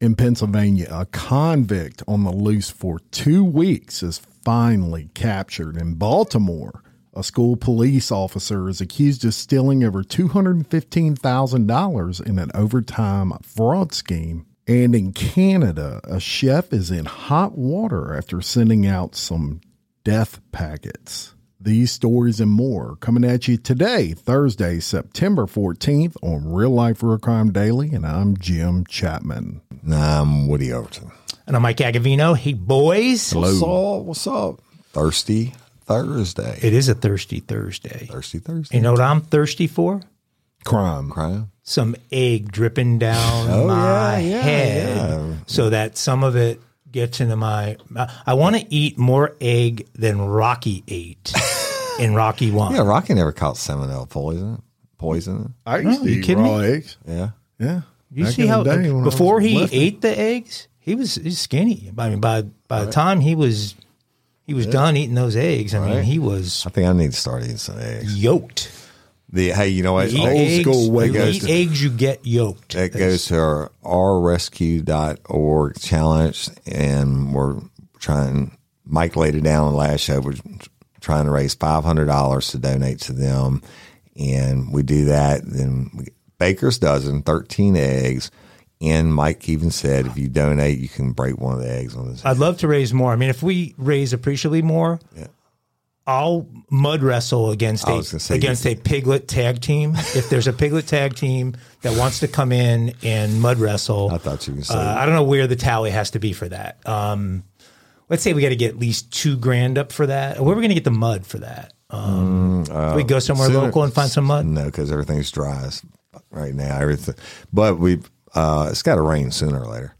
In Pennsylvania, a convict on the loose for two weeks is finally captured. In Baltimore, a school police officer is accused of stealing over $215,000 in an overtime fraud scheme. And in Canada, a chef is in hot water after sending out some death packets. These stories and more coming at you today, Thursday, September 14th on Real Life Real Crime Daily, and I'm Jim Chapman. I'm Woody Overton. And I'm Mike Agovino. Hey, boys. What's up? What's up? Thirsty Thursday. It is a thirsty Thursday. Thirsty Thursday. You know what I'm thirsty for? Crime. Crime. Some egg dripping down Oh, my yeah, yeah, head yeah. so that some of it gets into my. I want to eat more egg than Rocky ate in Rocky 1. Yeah, Rocky never caught salmonella poison. Poison. I used to you eat kidding raw me? eggs. Yeah. Yeah. You Back see how day when I before he lifting. ate the eggs, he was he's skinny. I mean, by by the time he was he was done eating those eggs, I mean, he was I think I need to start eating some eggs. yoked. The hey, you know what? Old eggs, school way goes eat to, eggs, you get yoked. it goes to our rrescue.org challenge, and we're trying. Mike laid it down on the last show. We're trying to raise five hundred dollars to donate to them, and we do that. Then we, Baker's dozen, thirteen eggs, and Mike even said if you donate, you can break one of the eggs on this. I'd love to raise more. I mean, if we raise appreciably more, I'll mud wrestle against a was gonna say, against a piglet tag team. if there's a piglet tag team that wants to come in and mud wrestle, I thought you were say- Uh, I don't know where the tally has to be for that. Um, let's say we got to get at least two grand up for that. Where are we going to get the mud for that? Um, Mm, we go somewhere Sooner- local and find some mud. No, because everything's dry right now. Everything, but we uh, it's got to rain sooner or later.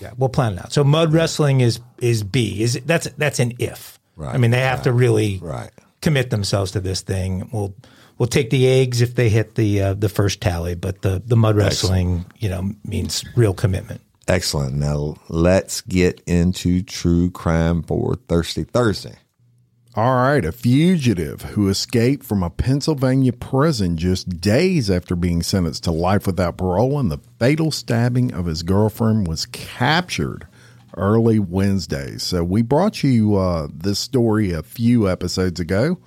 Yeah, we'll plan it out. So mud wrestling is is B. Is it, that's that's an if. Right, I mean, they have to really Right. commit themselves to this thing. We'll we'll take the eggs if they hit the uh, the first tally, but the the mud wrestling, you know, means real commitment. Excellent. Now let's get into true crime for Thirsty Thursday. All right, a fugitive who escaped from a Pennsylvania prison just days after being sentenced to life without parole and the fatal stabbing of his girlfriend was captured early Wednesday. So we brought you uh, this story a few episodes ago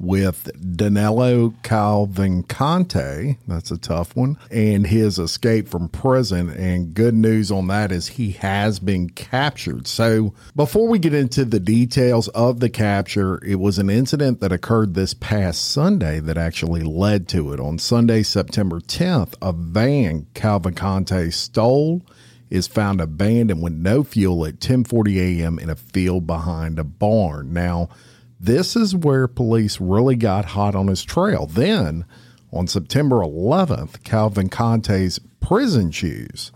with Danelo Calvincante. That's a tough one. And his escape from prison. And good news on that is he has been captured. So before we get into the details of the capture, it was an incident that occurred this past Sunday that actually led to it. On Sunday, September 10th, a van Calvincante stole is found abandoned with no fuel at 10:40 a.m. in a field behind a barn. Now, this is where police really got hot on his trail. Then, on September 11th, Calvin Conte's prison shoes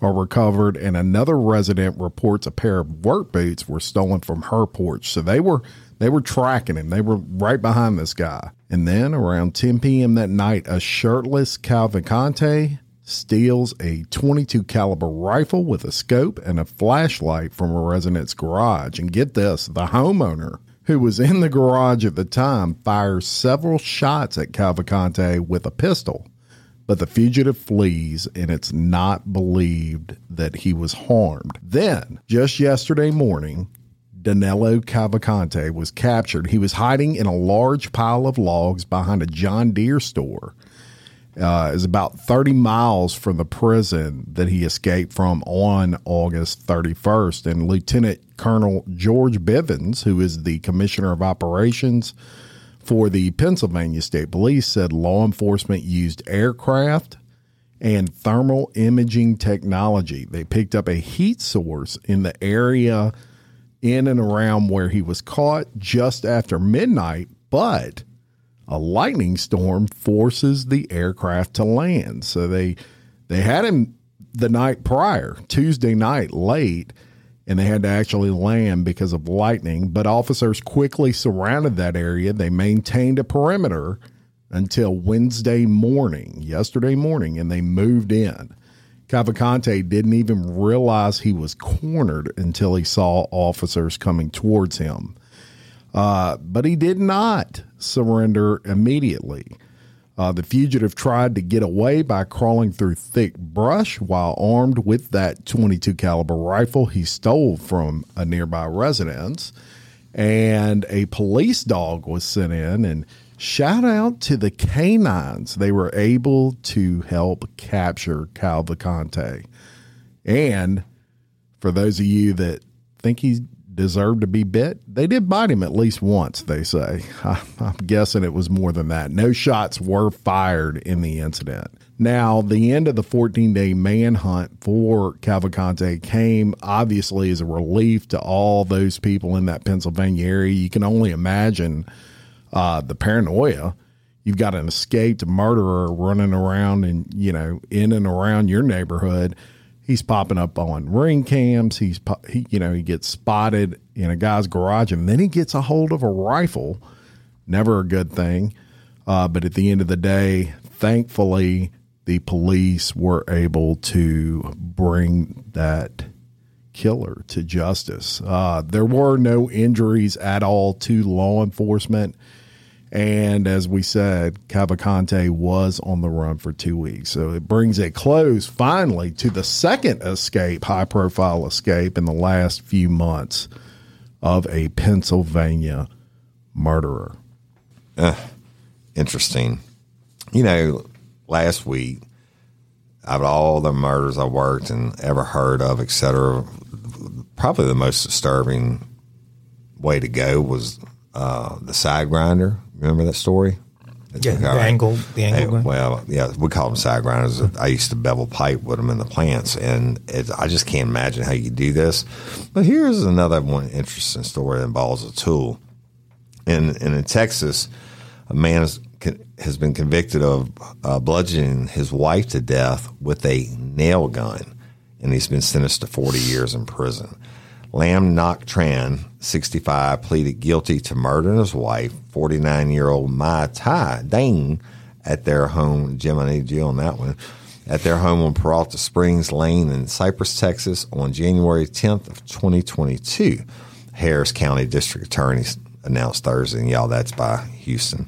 are recovered, and another resident reports a pair of work boots were stolen from her porch. So they were they were tracking him. They were right behind this guy. And then around 10 p.m. that night, a shirtless Calvin Conte steals a 22 caliber rifle with a scope and a flashlight from a resident's garage. And get this, the homeowner who was in the garage at the time fires several shots at Cavalcante with a pistol. But the fugitive flees, and it's not believed that he was harmed. Then, just yesterday morning, Danelo Cavalcante was captured. He was hiding in a large pile of logs behind a John Deere store uh, is about 30 miles from the prison that he escaped from on August 31st. And Lieutenant Colonel George Bivens, who is the Commissioner of Operations for the Pennsylvania State Police, said law enforcement used aircraft and thermal imaging technology. They picked up a heat source in the area in and around where he was caught just after midnight, but a lightning storm forces the aircraft to land. So they they had him the night prior, Tuesday night, late, and they had to actually land because of lightning. But officers quickly surrounded that area. They maintained a perimeter until Wednesday morning, yesterday morning, and they moved in. Cavalcante didn't even realize he was cornered until he saw officers coming towards him. Uh, but he did not surrender immediately. Uh, the fugitive tried to get away by crawling through thick brush while armed with that. 22 caliber rifle he stole from a nearby residence. And a police dog was sent in and shout out to the canines. They were able to help capture Cal Cavalcante and for those of you that think he deserved to be bit. They did bite him at least once, they say. I'm guessing it was more than that. No shots were fired in the incident. Now, the end of the 14 day manhunt for Cavalcante came obviously as a relief to all those people in that Pennsylvania area. You can only imagine uh, the paranoia. You've got an escaped murderer running around and, you know, in and around your neighborhood he's popping up on ring cams. He's he, you know he gets spotted in a guy's garage, and then he gets a hold of a rifle. Never a good thing. Uh, but at the end of the day, thankfully, the police were able to bring that killer to justice. Uh, there were no injuries at all to law enforcement. And as we said, Cavalcante was on the run for two weeks. So it brings a close finally to the second escape, high profile escape in the last few months of a Pennsylvania murderer. Uh, interesting. You know, last week, out of all the murders I worked and ever heard of, et cetera, probably the most disturbing way to go was uh, the side grinder Remember that story? Yeah, the angle, the angle. Hey, well, yeah, we call them side grinders. I used to bevel pipe with them in the plants, and it, I just can't imagine how you do this. But here's another one interesting story that involves a tool. And, in, in Texas, a man has, has been convicted of uh, bludgeoning his wife to death with a nail gun, and he's been sentenced to 40 years in prison. Lam Ngoc Tran, 65, pleaded guilty to murdering his wife, 49 year old Mai Tai Dang, at their home. Jim, I need you on that one. At their home on Peralta Springs Lane in Cypress, Texas, on January 10th of 2022. Harris County District Attorney announced Thursday, and y'all, that's by Houston.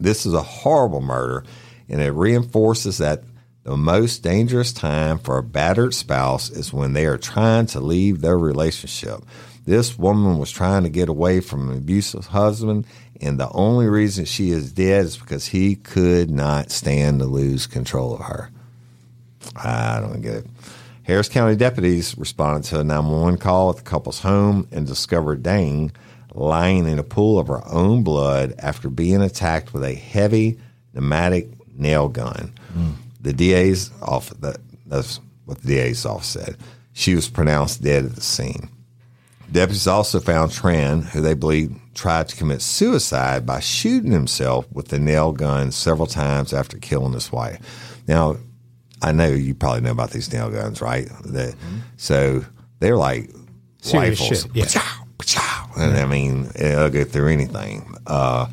This is a horrible murder, and it reinforces that the most dangerous time for a battered spouse is when they are trying to leave their relationship. This woman was trying to get away from an abusive husband, and the only reason she is dead is because he could not stand to lose control of her. I don't get it. Harris County deputies responded to a 911 call at the couple's home and discovered Dang lying in a pool of her own blood after being attacked with a heavy pneumatic nail gun. Mm. The DA's off that that's what the DA's office said. She was pronounced dead at the scene. Deputies also found Tran, who they believe tried to commit suicide by shooting himself with the nail gun several times after killing his wife. Now, I know you probably know about these nail guns, right? That, mm-hmm. So they're like Serious rifles. Shit, yeah. Pachow, And I mean, it'll go through anything. Uh,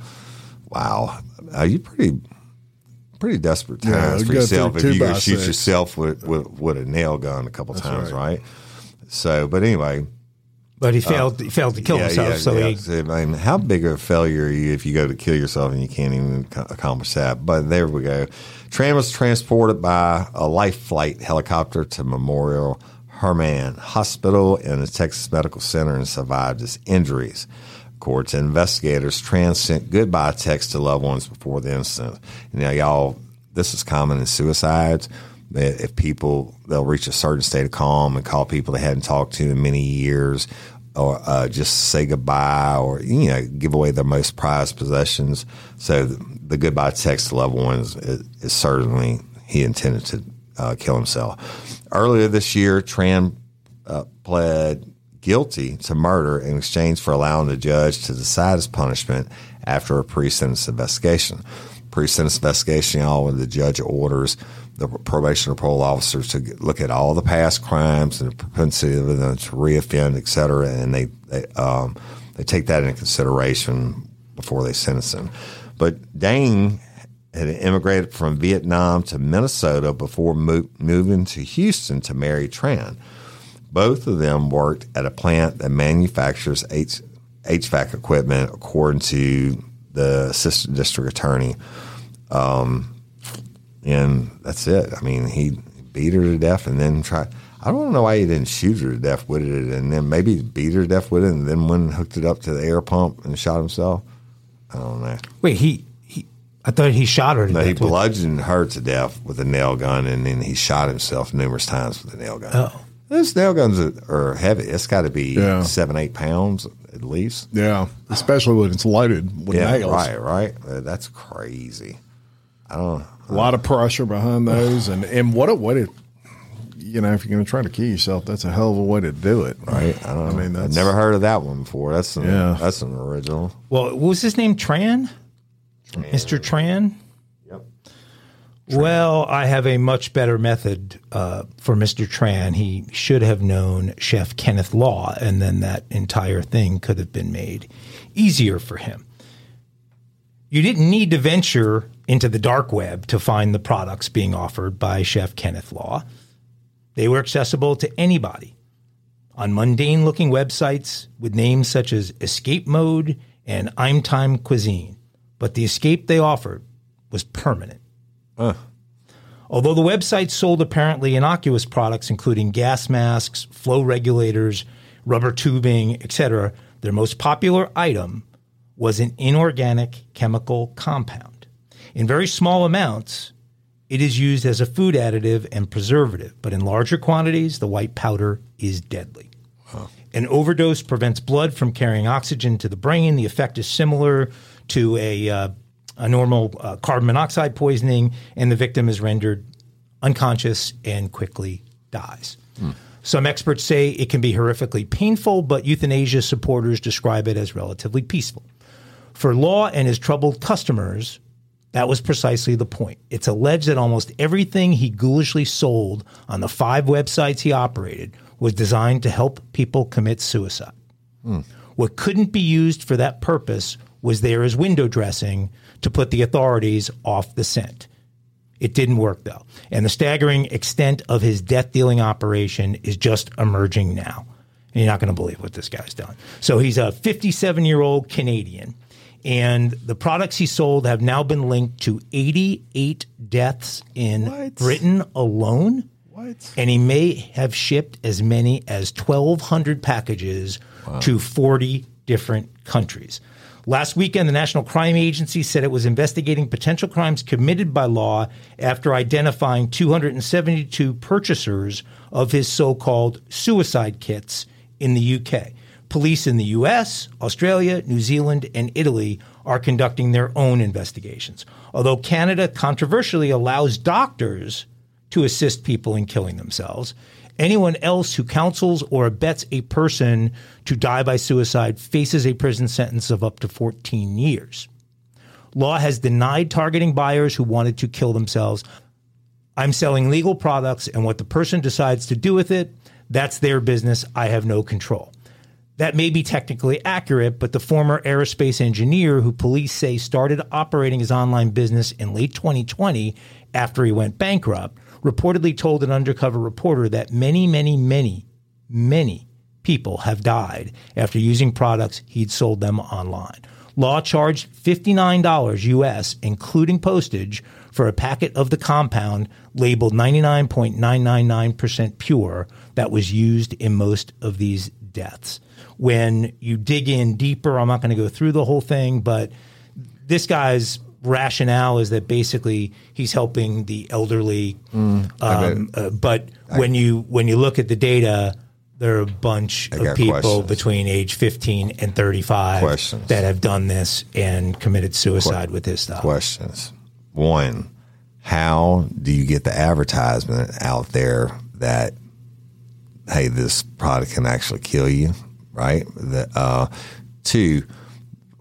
wow. Are you pretty pretty desperate times yeah, for yourself if you go shoot six. yourself with, with, with a nail gun a couple That's times, right. right. So, but anyway. But he failed. Uh, he failed to kill yeah, himself. Yeah, so yeah. he. I mean, how big of a failure are you if you go to kill yourself and you can't even accomplish that? But there we go. Tran was transported by a life flight helicopter to Memorial Hermann Hospital in the Texas Medical Center and survived his injuries. According to investigators, Tran sent goodbye texts to loved ones before the incident. Now, y'all, this is common in suicides. If people they'll reach a certain state of calm and call people they hadn't talked to in many years, or uh, just say goodbye, or you know, give away their most prized possessions. So the, the goodbye text to loved ones is, is certainly he intended to uh, kill himself. Earlier this year, Tran uh, pled guilty to murder in exchange for allowing the judge to decide his punishment after a pre-sentence investigation. Pre-sentence investigation, y'all, when the judge orders the probation or parole officers to look at all the past crimes and the propensity of them to reoffend, et cetera, and they they, um, they take that into consideration before they sentence him. But Dang had immigrated from Vietnam to Minnesota before mo- moving to Houston to marry Tran. Both of them worked at a plant that manufactures H- HVAC equipment, according to the assistant district attorney. Um, and that's it. I mean, he beat her to death and then tried. I don't know why he didn't shoot her to death with it, and then maybe beat her to death with it, and then went and hooked it up to the air pump and shot himself. I don't know. Wait, he, I thought he shot her to No, he bludgeoned her to death with a nail gun, and then he shot himself numerous times with a nail gun. Oh. Those nail guns are, are heavy. It's got to be Yeah. seven, eight pounds at least. Yeah, especially when it's loaded with Yeah, nails. right, right. Uh, That's crazy. I don't. A lot of pressure behind those, and and what a way to, you know, if you're going to try to kill yourself, that's a hell of a way to do it. Right. I don't. I mean, I've never heard of that one before. That's an, Yeah. That's an original. Well, what was his name? Tran? Mr. Tran? Yep. Well, I have a much better method uh, for Mr. Tran. He should have known Chef Kenneth Law, and then that entire thing could have been made easier for him. You didn't need to venture into the dark web to find the products being offered by Chef Kenneth Law. They were accessible to anybody on mundane looking websites with names such as Escape Mode and Imtime Cuisine. But the escape they offered was permanent. Although the website sold apparently innocuous products, including gas masks, flow regulators, rubber tubing, etc., their most popular item was an inorganic chemical compound. In very small amounts, it is used as a food additive and preservative, but in larger quantities, the white powder is deadly. An overdose prevents blood from carrying oxygen to the brain. The effect is similar to a, uh, a normal uh, carbon monoxide poisoning, and the victim is rendered unconscious and quickly dies. Some experts say it can be horrifically painful, but euthanasia supporters describe it as relatively peaceful. For Law and his troubled customers, that was precisely the point. It's alleged that almost everything he ghoulishly sold on the five websites he operated was designed to help people commit suicide. What couldn't be used for that purpose was there as window dressing to put the authorities off the scent. It didn't work though. And the staggering extent of his death dealing operation is just emerging now. And you're not going to believe what this guy's done. So he's a 57 year old Canadian. And the products he sold have now been linked to 88 deaths in What? Britain alone. What? And he may have shipped as many as 1,200 packages to 40 different countries. Last weekend, the National Crime Agency said it was investigating potential crimes committed by law after identifying 272 purchasers of his so called suicide kits in the UK. Police in the US, Australia, New Zealand, and Italy are conducting their own investigations. Although Canada controversially allows doctors to assist people in killing themselves. Anyone else who counsels or abets a person to die by suicide faces a prison sentence of up to 14 years. Law has denied targeting buyers who wanted to kill themselves. I'm selling legal products, and what the person decides to do with it, that's their business. I have no control. That may be technically accurate, but the former aerospace engineer who police say started operating his online business in late 2020 after he went bankrupt reportedly told an undercover reporter that many, many, many, many people have died after using products he'd sold them online. Law charged $59 US, including postage, for a packet of the compound labeled 99.999% pure that was used in most of these deaths. When you dig in deeper, I'm not going to go through the whole thing, but this guy's rationale is that basically he's helping the elderly. um, uh, but when you when you look at the data, there are a bunch of people questions. between age 15 and 35 Questions. that have done this and committed suicide with this stuff. questions. One, how do you get the advertisement out there that hey, this product can actually kill you, right? The, uh, two,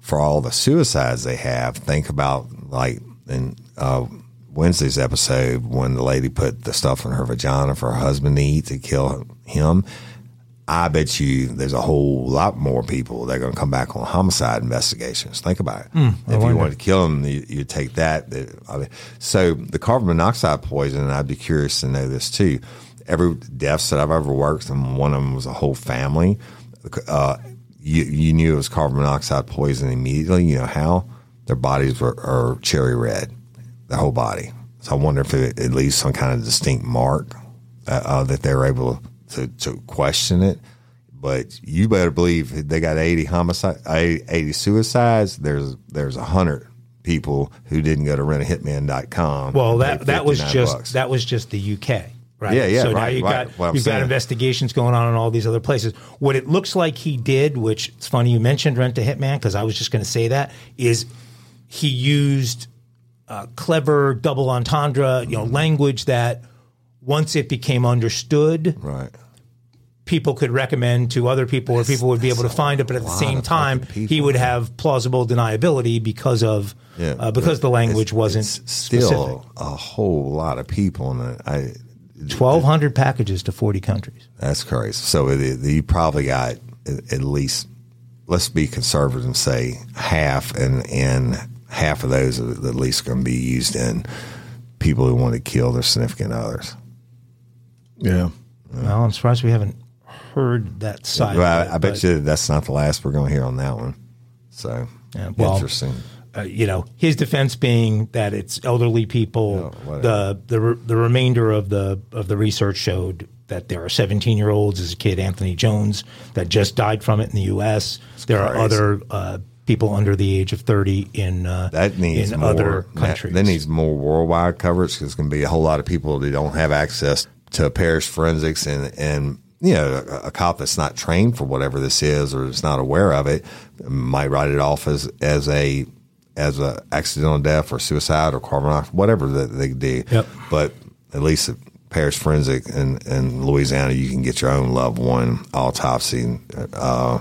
for all the suicides they have, think about like in uh, Wednesday's episode when the lady put the stuff in her vagina for her husband to eat to kill him. I bet you there's a whole lot more people that are going to come back on homicide investigations. Think about it. Mm, if you wanted to kill them, you, you take that. I mean, so the carbon monoxide poison, I'd be curious to know this too. Every deaths that I've ever worked, and one of them was a whole family. Uh, you, you knew it was carbon monoxide poison immediately. You know how? Their bodies were are cherry red, the whole body. So I wonder if it, it leaves some kind of distinct mark uh, uh, that they were able to, to question it. But you better believe they got 80 homicide, 80 suicides. There's there's a hundred people who didn't go to rentahitman.com. Well, that that was just bucks. that was just the UK. Right. Yeah, yeah. So right, now you right, got you've got investigations going on in all these other places. What it looks like he did, which it's funny you mentioned Rent a Hitman because I was just going to say that is he used uh, clever double entendre, you know, language that once it became understood, right. people could recommend to other people or people would be able to find it. But at the same time he would have plausible deniability because of yeah, uh, because the language it's, wasn't it's still specific. a whole lot of people and I 1200 packages to 40 countries. That's crazy. So you probably got at least let's be conservative and say half and and half of those are at least going to be used in people who want to kill their significant others yeah well, I'm surprised we haven't heard that side. Well, it, I, bet you that's not the last we're going to hear on that one. So yeah, well, interesting. Uh, you know, his defense being that it's elderly people. Oh, the the the remainder of the of the research showed that there are 17 year olds. As a kid, Anthony Jones, that just died from it in the U.S. That's there crazy. are other. Uh, people under the age of 30 in uh, that needs in more, other countries. That, that needs more worldwide coverage because there's going to be a whole lot of people that don't have access to parish forensics and and you know, a, a, cop that's not trained for whatever this is or is not aware of it might write it off as as a as a accidental death or suicide or carbon whatever that they do. Yep. But at least parish forensic in, in Louisiana, you can get your own loved one autopsy. Uh,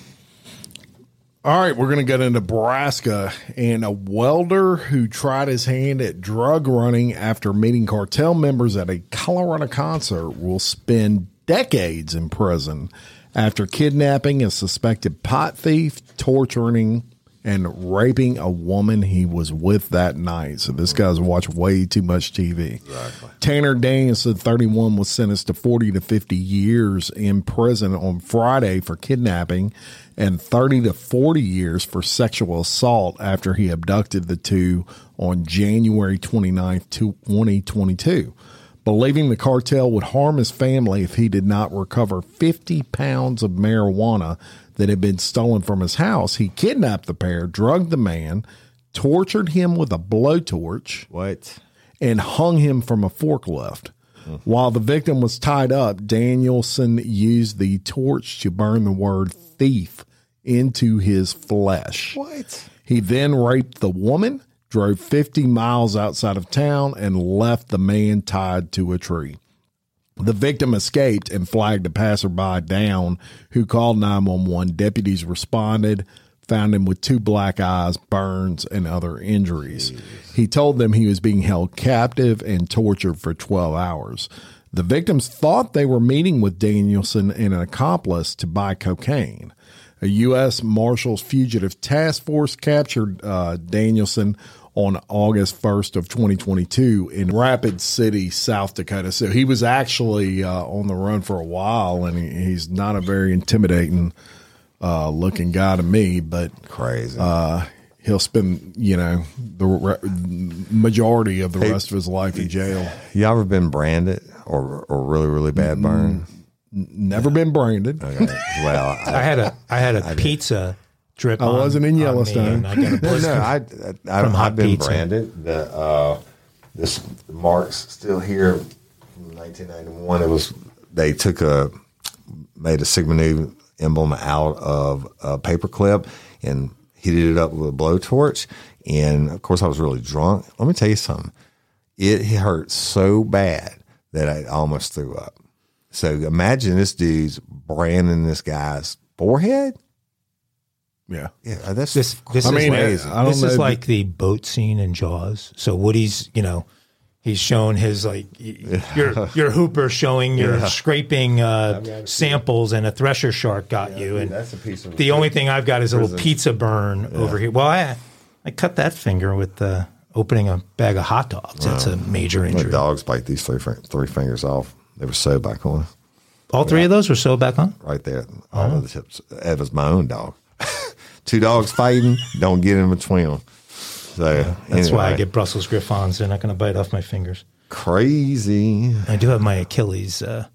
All right, we're going to go to Nebraska and a welder who tried his hand at drug running after meeting cartel members at a Colorado concert will spend decades in prison after kidnapping a suspected pot thief, torturing, and raping a woman he was with that night. So this guy's mm-hmm. watched way too much TV. Exactly. Tanner Danielson, 31, was sentenced to 40 to 50 years in prison on Friday for kidnapping and 30 to 40 years for sexual assault after he abducted the two on January 29th, 2022. Believing the cartel would harm his family if he did not recover 50 pounds of marijuana that had been stolen from his house, he kidnapped the pair, drugged the man, tortured him with a blowtorch. What? And hung him from a forklift. While the victim was tied up, Danielson used the torch to burn the word thief into his flesh. What? He then raped the woman, drove 50 miles outside of town, and left the man tied to a tree. The victim escaped and flagged a passerby down who called 911. Deputies responded, found him with two black eyes, burns, and other injuries. He told them he was being held captive and tortured for 12 hours. The victims thought they were meeting with Danielson and an accomplice to buy cocaine. A U.S. Marshals Fugitive Task Force captured uh, Danielson on August 1st of 2022 in Rapid City, South Dakota. So he was actually uh, on the run for a while, and he, he's not a very intimidating uh, looking guy to me, but Crazy. uh, he'll spend you know the re- majority of the rest of his life in jail. you ever been branded or, or really, really bad burn? Never been branded. Okay. Well, I, I had a I had a pizza drip. I on- wasn't in Yellowstone. I got a no, blister. no, I, I, From I, Hot have been Pizza. branded. The uh, this marks still here from 1991. It was they took a made a Sigma Nu emblem out of a paperclip and heated it up with a blowtorch. And of course, I was really drunk. Let me tell you something. It hurt so bad that I almost threw up. So imagine this dude's branding this guy's forehead. Yeah. Yeah, that's This this I is mean, like, I don't this is know. like the boat scene in Jaws. So Woody's, you know, he's shown his like y- your your hooper showing your scraping uh, samples, and a thresher shark got you. And that's a piece of the only thing I've got is a little pizza burn over here. Well, I I cut that finger with uh, opening a bag of hot dogs. That's a major My injury. dogs bite these three fin- three fingers off. They were sewed back on All three of those were sewed back on. right there. All of the tips. That was my own dog. Two dogs fighting. Don't get in between them. So That's why I get Brussels Griffons. They're not going to bite off my fingers. crazy. I do have my Achilles, uh,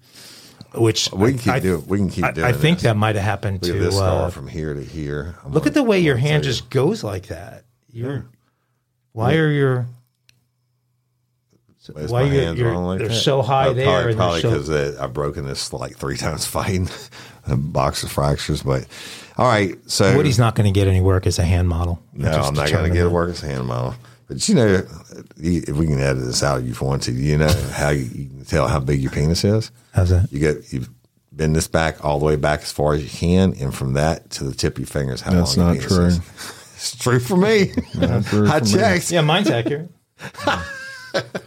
which We can keep I, doing. We can keep I, doing. I think this. that might have happened to. this Uh, from here to here. I'm look gonna- at the way your I'm gonna hand you. just goes like that. You're. Why are your? Why why my you're- hands you're- like they're that? so high Uh, there Probably, and probably they're because so- I've broken this like three times fighting, boxer fractures. But all right, so Woody's not going to get any work as a hand model. No, Just I'm not going to get that. work as a hand model. But you know, if we can edit this out, if you want to, you know how you, you can tell how big your penis is. How's that? You get you bend this back all the way back as far as you can, and from that to the tip of your fingers, how That's long not your penis true. is. It's true for me. true I for me. checked. Yeah, mine's accurate.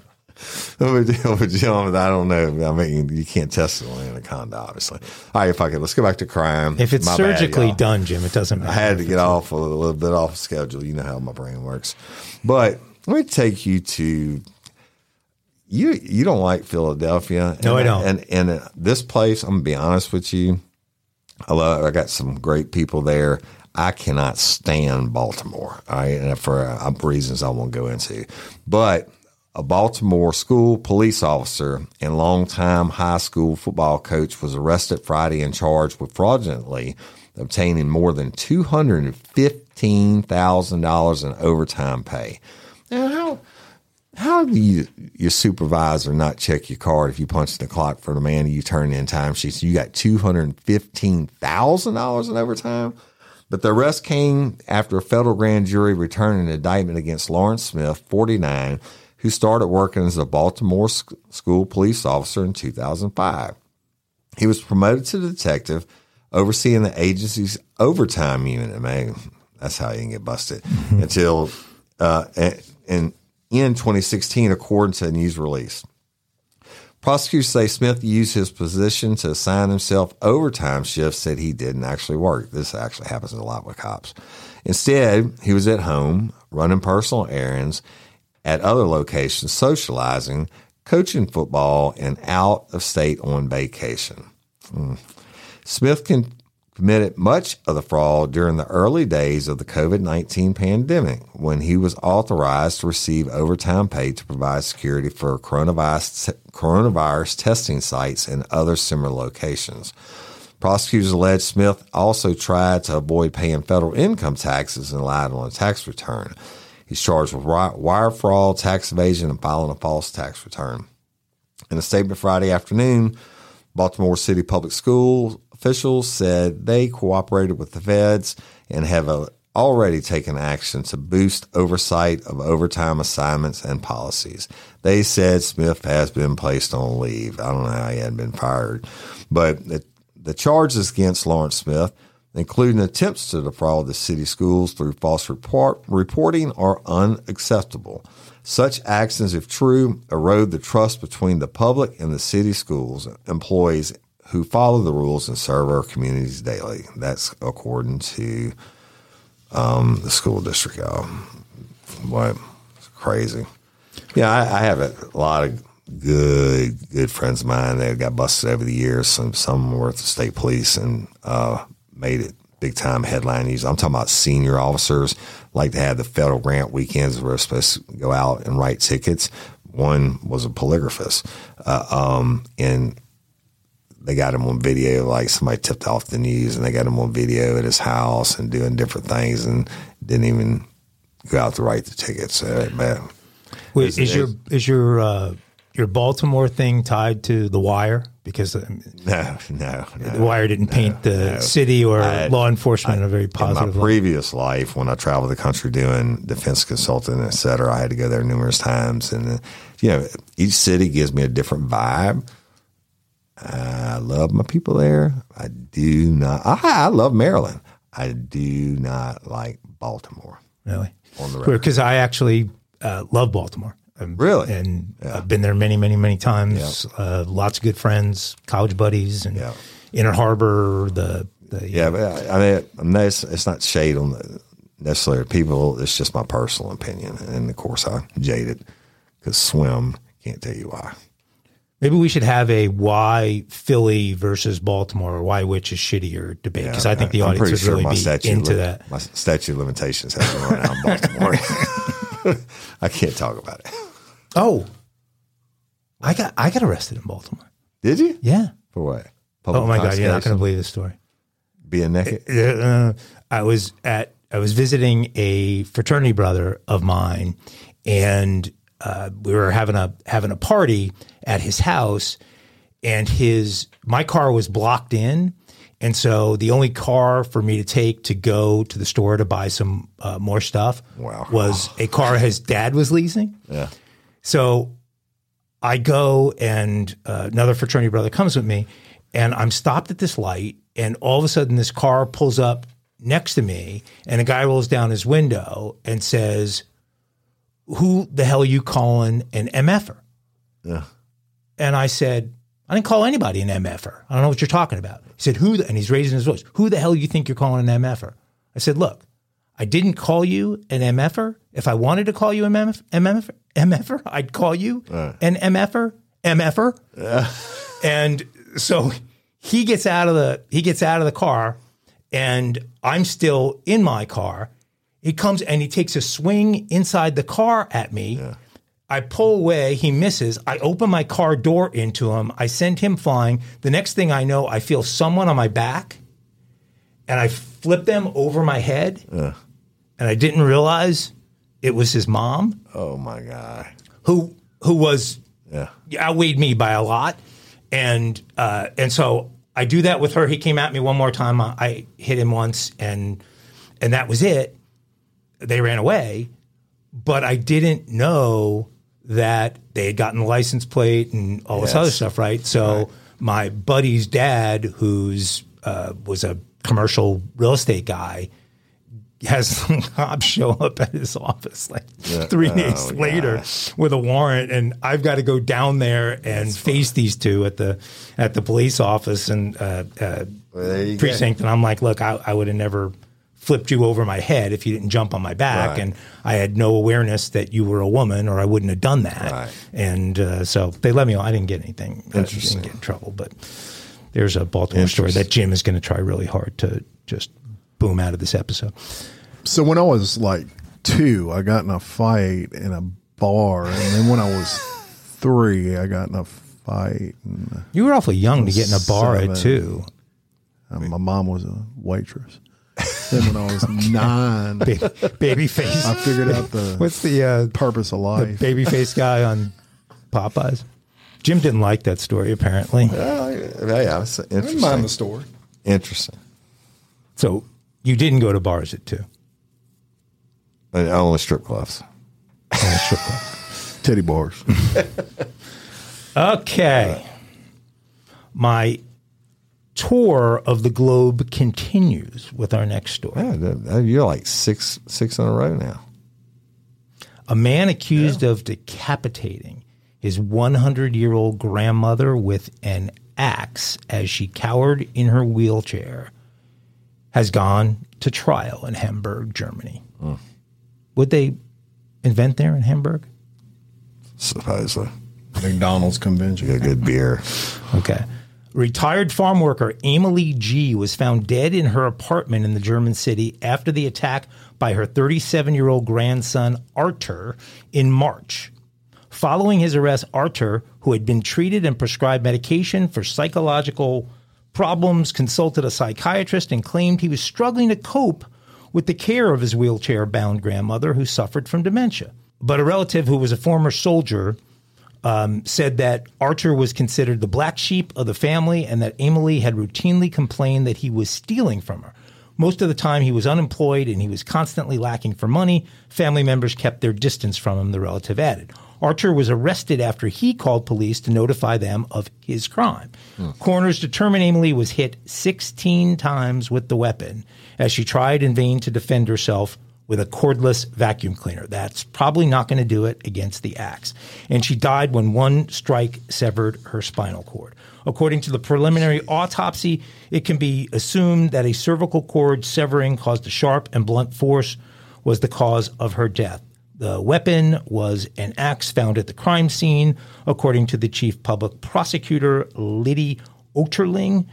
Over John, I don't know. I mean, you can't test it on anaconda, obviously. All right, fuck it. Let's go back to crime. If it's My surgically y'all. done, Jim, it doesn't matter. I had to get off a little bit off schedule. You know how my brain works. But let me take you to you. You don't like Philadelphia? No, and, I don't. And and this place, I'm gonna be honest with you. I love. I got some great people there. I cannot stand Baltimore. All right, and for uh, reasons I won't go into, but. A Baltimore school police officer and longtime high school football coach was arrested Friday and charged with fraudulently obtaining more than two hundred and fifteen thousand dollars in overtime pay. Now, how how do you your supervisor not check your card if you punch the clock for the man you turn in time sheets? You got two hundred and fifteen thousand dollars in overtime. But the arrest came after a federal grand jury returned an indictment against Lawrence Smith, 49, who started working as a Baltimore sc- school police officer in 2005. He was promoted to detective, overseeing the agency's overtime unit. Man, that's how you can get busted until uh, and in 2016, according to a news release. Prosecutors say Smith used his position to assign himself overtime shifts that he didn't actually work. This actually happens a lot with cops. Instead, he was at home running personal errands at other locations, socializing, coaching football, and out of state on vacation. Hmm. Smith committed much of the fraud during the early days of the COVID 19 pandemic when he was authorized to receive overtime pay to provide security for coronavirus, coronavirus testing sites and other similar locations. Prosecutors allege Smith also tried to avoid paying federal income taxes and lied on a tax return. He's charged with wire fraud, tax evasion, and filing a false tax return. In a statement Friday afternoon, Baltimore City Public School officials said they cooperated with the feds and have uh, already taken action to boost oversight of overtime assignments and policies. They said Smith has been placed on leave. I don't know how he hadn't been fired, but the, the charges against Lawrence Smith, including attempts to defraud the city schools through false report, reporting, are unacceptable. Such actions, if true, erode the trust between the public and the city schools employees who follow the rules and serve our communities daily. That's according to um, the school district. Y'all. What? It's crazy. Yeah, I, I have a lot of good, good friends of mine that got busted over the years. Some, some were at the state police and uh, made it big time headline news. I'm talking about senior officers like to have the federal grant weekends where they're supposed to go out and write tickets. One was a polygraphist, uh, um, and they got him on video. Like somebody tipped off the news, and they got him on video at his house and doing different things, and didn't even go out to write the tickets. So, man, Wait, is your is your uh, your Baltimore thing tied to the Wire? Because no, no, no. the Wire didn't paint the city or I- law enforcement in a very in positive my light. previous life, when I traveled the country doing defense consulting, et cetera, I had to go there numerous times. And, uh, you know, each city gives me a different vibe. I love my people there. I do not, I, I love Maryland. I do not like Baltimore. Really, On the record. because I actually uh, love Baltimore. Um, Really? and I've been there many, many, many times. Uh, lots of good friends, college buddies, and Yeah. Inner Harbor. The, the Yeah, but I I mean, I'm not, it's, it's not shade on the necessarily people. It's just my personal opinion. And of course, I'm jaded because swim can't tell you why. Maybe we should have a why Philly versus Baltimore or why which is shittier debate because I think the I'm audience would sure really be statute into li- that. My statute of limitations has been run out in Baltimore. I can't talk about it. Oh, I got I got arrested in Baltimore. Did you? Yeah. For what? Oh my god, you're not going to believe this story. being naked. Uh, I was at I was visiting a fraternity brother of mine, and uh, we were having a having a party at his house, and his my car was blocked in, and so the only car for me to take to go to the store to buy some uh, more stuff Wow. was a car his dad was leasing. Yeah. So I go and uh, another fraternity brother comes with me, and I'm stopped at this light, and all of a sudden this car pulls up next to me, and a guy rolls down his window and says, "Who the hell are you calling an MFer?" Yeah. And I said, I didn't call anybody an MFer. I don't know what you're talking about. He said, Who? The, and he's raising his voice. Who the hell do you think you're calling an MFer? I said, Look, I didn't call you an MFer. If I wanted to call you an MF, MFer, MFer, I'd call you an MFer, MFer. And so he gets out of the he gets out of the car, and I'm still in my car. He comes and he takes a swing inside the car at me. I pull away. He misses. I open my car door into him. I send him flying. The next thing I know, I feel someone on my back, and I flip them over my head. And I didn't realize it was his mom, Oh my god. who who was Yeah. outweighed me by a lot, and uh, and so I do that with her. He came at me one more time. I, I hit him once, and and that was it. They ran away, but I didn't know that they had gotten the license plate and all this Yes. other stuff. Right. So my buddy's dad, who's uh, was a commercial real estate guy. Has some cops show up at his office like three days Oh, later with a warrant, and I've got to go down there and face these two at the at the police office and uh, uh, you go. precinct. And I'm like, look, I, I would have never flipped you over my head if you didn't jump on my back, Right. and I had no awareness that you were a woman, or I wouldn't have done that. Right. And uh, so they let me. I didn't get anything. I Interesting. didn't get in trouble, but there's a Baltimore story that Jim is going to try really hard to just boom out of this episode. So when I was like two, I got in a fight in a bar, and then when I was three, I got in a fight, and You were awfully young to get in a bar Seven. at two. my mom was a waitress. then when I was nine, Ba- baby face. I figured out the What's the uh, purpose of the life. baby face guy on Popeyes? Jim didn't like that story apparently. Yeah, yeah, it's interesting. Mind the story. Interesting. So you didn't go to bars at two. But only strip clubs. Teddy bars. Okay. My tour of the globe continues with our next story. Yeah, that- that- you're like six six in a row now. A man accused of decapitating his 100 year old grandmother with an axe as she cowered in her wheelchair has gone to trial in Hamburg, Germany. Would they invent there in Hamburg? Supposedly, McDonald's convention. get a good beer. Okay. Retired farm worker Emily G was found dead in her apartment in the German city after the attack by her 37 year old grandson Artur in March. Following his arrest, Artur, who had been treated and prescribed medication for psychological problems, consulted a psychiatrist and claimed he was struggling to cope with the care of his wheelchair bound grandmother who suffered from dementia. But a relative who was a former soldier um, said that Archer was considered the black sheep of the family and that Emily had routinely complained that he was stealing from her. Most of the time, he was unemployed and he was constantly lacking for money. Family members kept their distance from him, the relative added. Archer was arrested after he called police to notify them of his crime. Coroners determined Emily was hit 16 times with the weapon as she tried in vain to defend herself with a cordless vacuum cleaner. That's probably not going to do it against the axe. And she died when one strike severed her spinal cord. According to the preliminary autopsy, it can be assumed that a cervical cord severing caused a sharp and blunt force was the cause of her death. The weapon was an axe found at the crime scene, according to the chief public prosecutor, Liddy Oterling.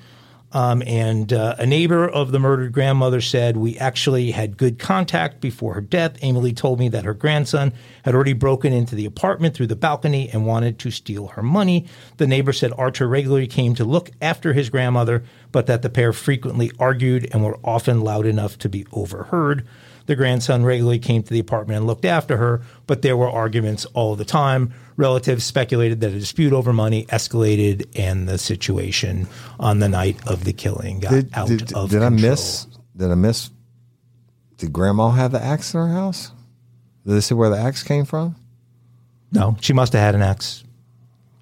Um, and uh, a neighbor of the murdered grandmother said, We actually had good contact before her death. Emily told me that her grandson had already broken into the apartment through the balcony and wanted to steal her money. The neighbor said Archer regularly came to look after his grandmother, but that the pair frequently argued and were often loud enough to be overheard. The grandson regularly came to the apartment and looked after her, but there were arguments all the time. Relatives speculated that a dispute over money escalated, and the situation on the night of the killing got Did, out did, of did I miss? Did I miss? Did Grandma have the axe in her house? Did they say where the axe came from? No, she must have had an axe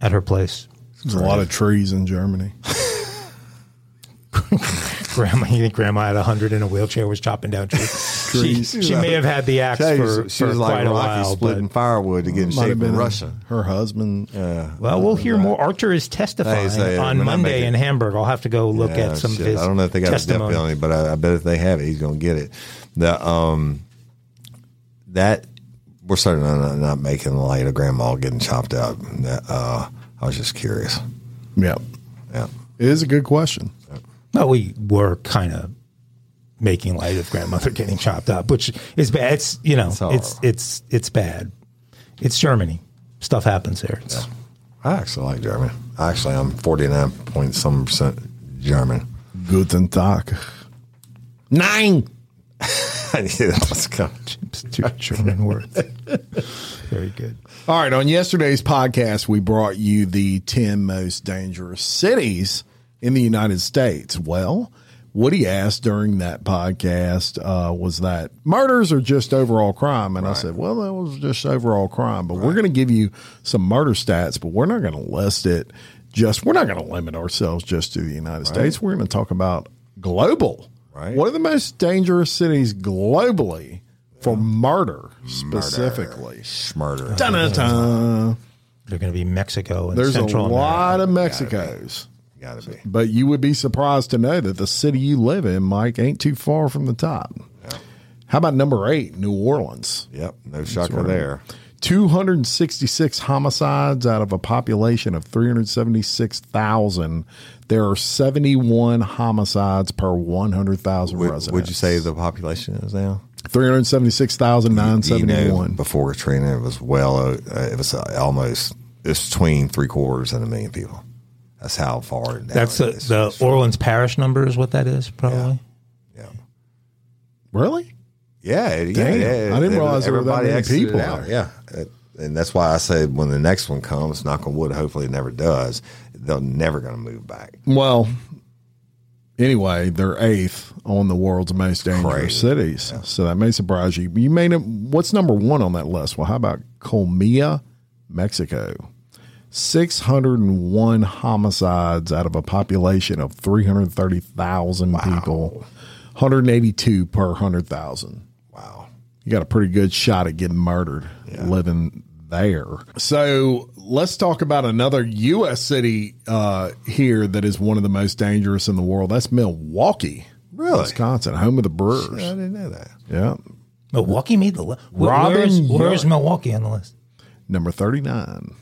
at her place. There's a lot of trees in Germany. grandma, you think grandma at 100 in a wheelchair was chopping down trees? She, she may have had the axe Tell you, for, she for was quite like a Rocky while. splitting firewood to get in shape been in her- Russia. Her husband. well, we'll hear more. Archer is testifying say, on Monday it- in Hamburg. I'll have to go look Yeah, at some shit. of his I don't know if they got a death testimony. penalty, but I, I bet if they have it, he's going to get it. The um, that we're certainly not, not making light of grandma getting chopped up. That, uh, I was just curious. Yeah. Yeah, It is a good question. No, we were kind of making light of grandmother getting chopped up, which is bad. It's you know, all it's it's it's bad. It's Germany. Stuff happens there. It's, I actually like German. Actually, I'm 49 point some percent German. Guten Tag. Nine. yeah, that's kind of, it's two German words. Very good. All right. On yesterday's podcast, we brought you the 10 most dangerous cities in the United States. Well, Woody asked during that podcast, uh, was that murders are just overall crime? And I said, well, that was just overall crime, but we're going to give you some murder stats, but we're not going to list it just, we're not going to limit ourselves just to the United States. We're going to talk about global. Right. What are the most dangerous cities globally for murder specifically? murder. Dun-dun-dun. They're going to be Mexico and There's Central a lot America. of Mexicos. Got to be. But you would be surprised to know that the city you live in, Mike, ain't too far from the top. How about number eight, New Orleans? Yep, no shocker there. 266 homicides out of a population of 376,000. There are 71 homicides per 100,000 Would, residents. would you say the population is now? 376,971. You know, before Katrina, it was well, uh, it was uh, almost it's between three quarters and a million people. That's how far. Down That's it the, is. the Orleans Parish number is what that is, probably. yeah. really? Yeah, it- Damn. yeah, yeah. I didn't realize there were that Everybody many exited people out. Yeah, It- and that's why I said when the next one comes, knock on wood, hopefully it never does. They're never going to move back. Well, anyway, they're eighth on the world's most dangerous Crazy. cities. So that may surprise you. You may know what's number one on that list. Well, how about Colima, Mexico? 601 homicides out of a population of 330,000 people, 182 per 100,000 Wow. you got a pretty good shot at getting murdered living there. So let's talk about another U.S. city uh, here that is one of the most dangerous in the world. That's Milwaukee, Really? Wisconsin, home of the Brewers. I didn't know that. Yeah, Milwaukee made the list. Robin Where's, where's Milwaukee on the list? number thirty-nine.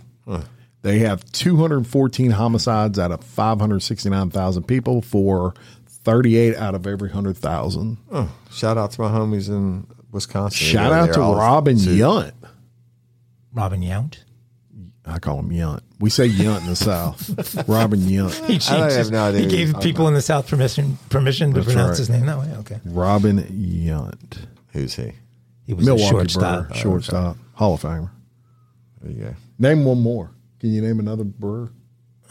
They have 214 homicides out of 569,000 people for 38 out of every 100,000. Oh, shout out to my homies in Wisconsin. Shout go out to all- Robin Yunt. Robin Yount. I call him Yunt. We say Yunt in the South. Robin Yunt. He I changed. have no idea he gave you're people in the South permission permission to That's pronounce right. his name oh, that way. Okay, Robin Yunt. Who's he? he was a Milwaukee shortstop. Brewer, oh, shortstop, Hall of Famer. There you go. Name one more. Can you name another brewer?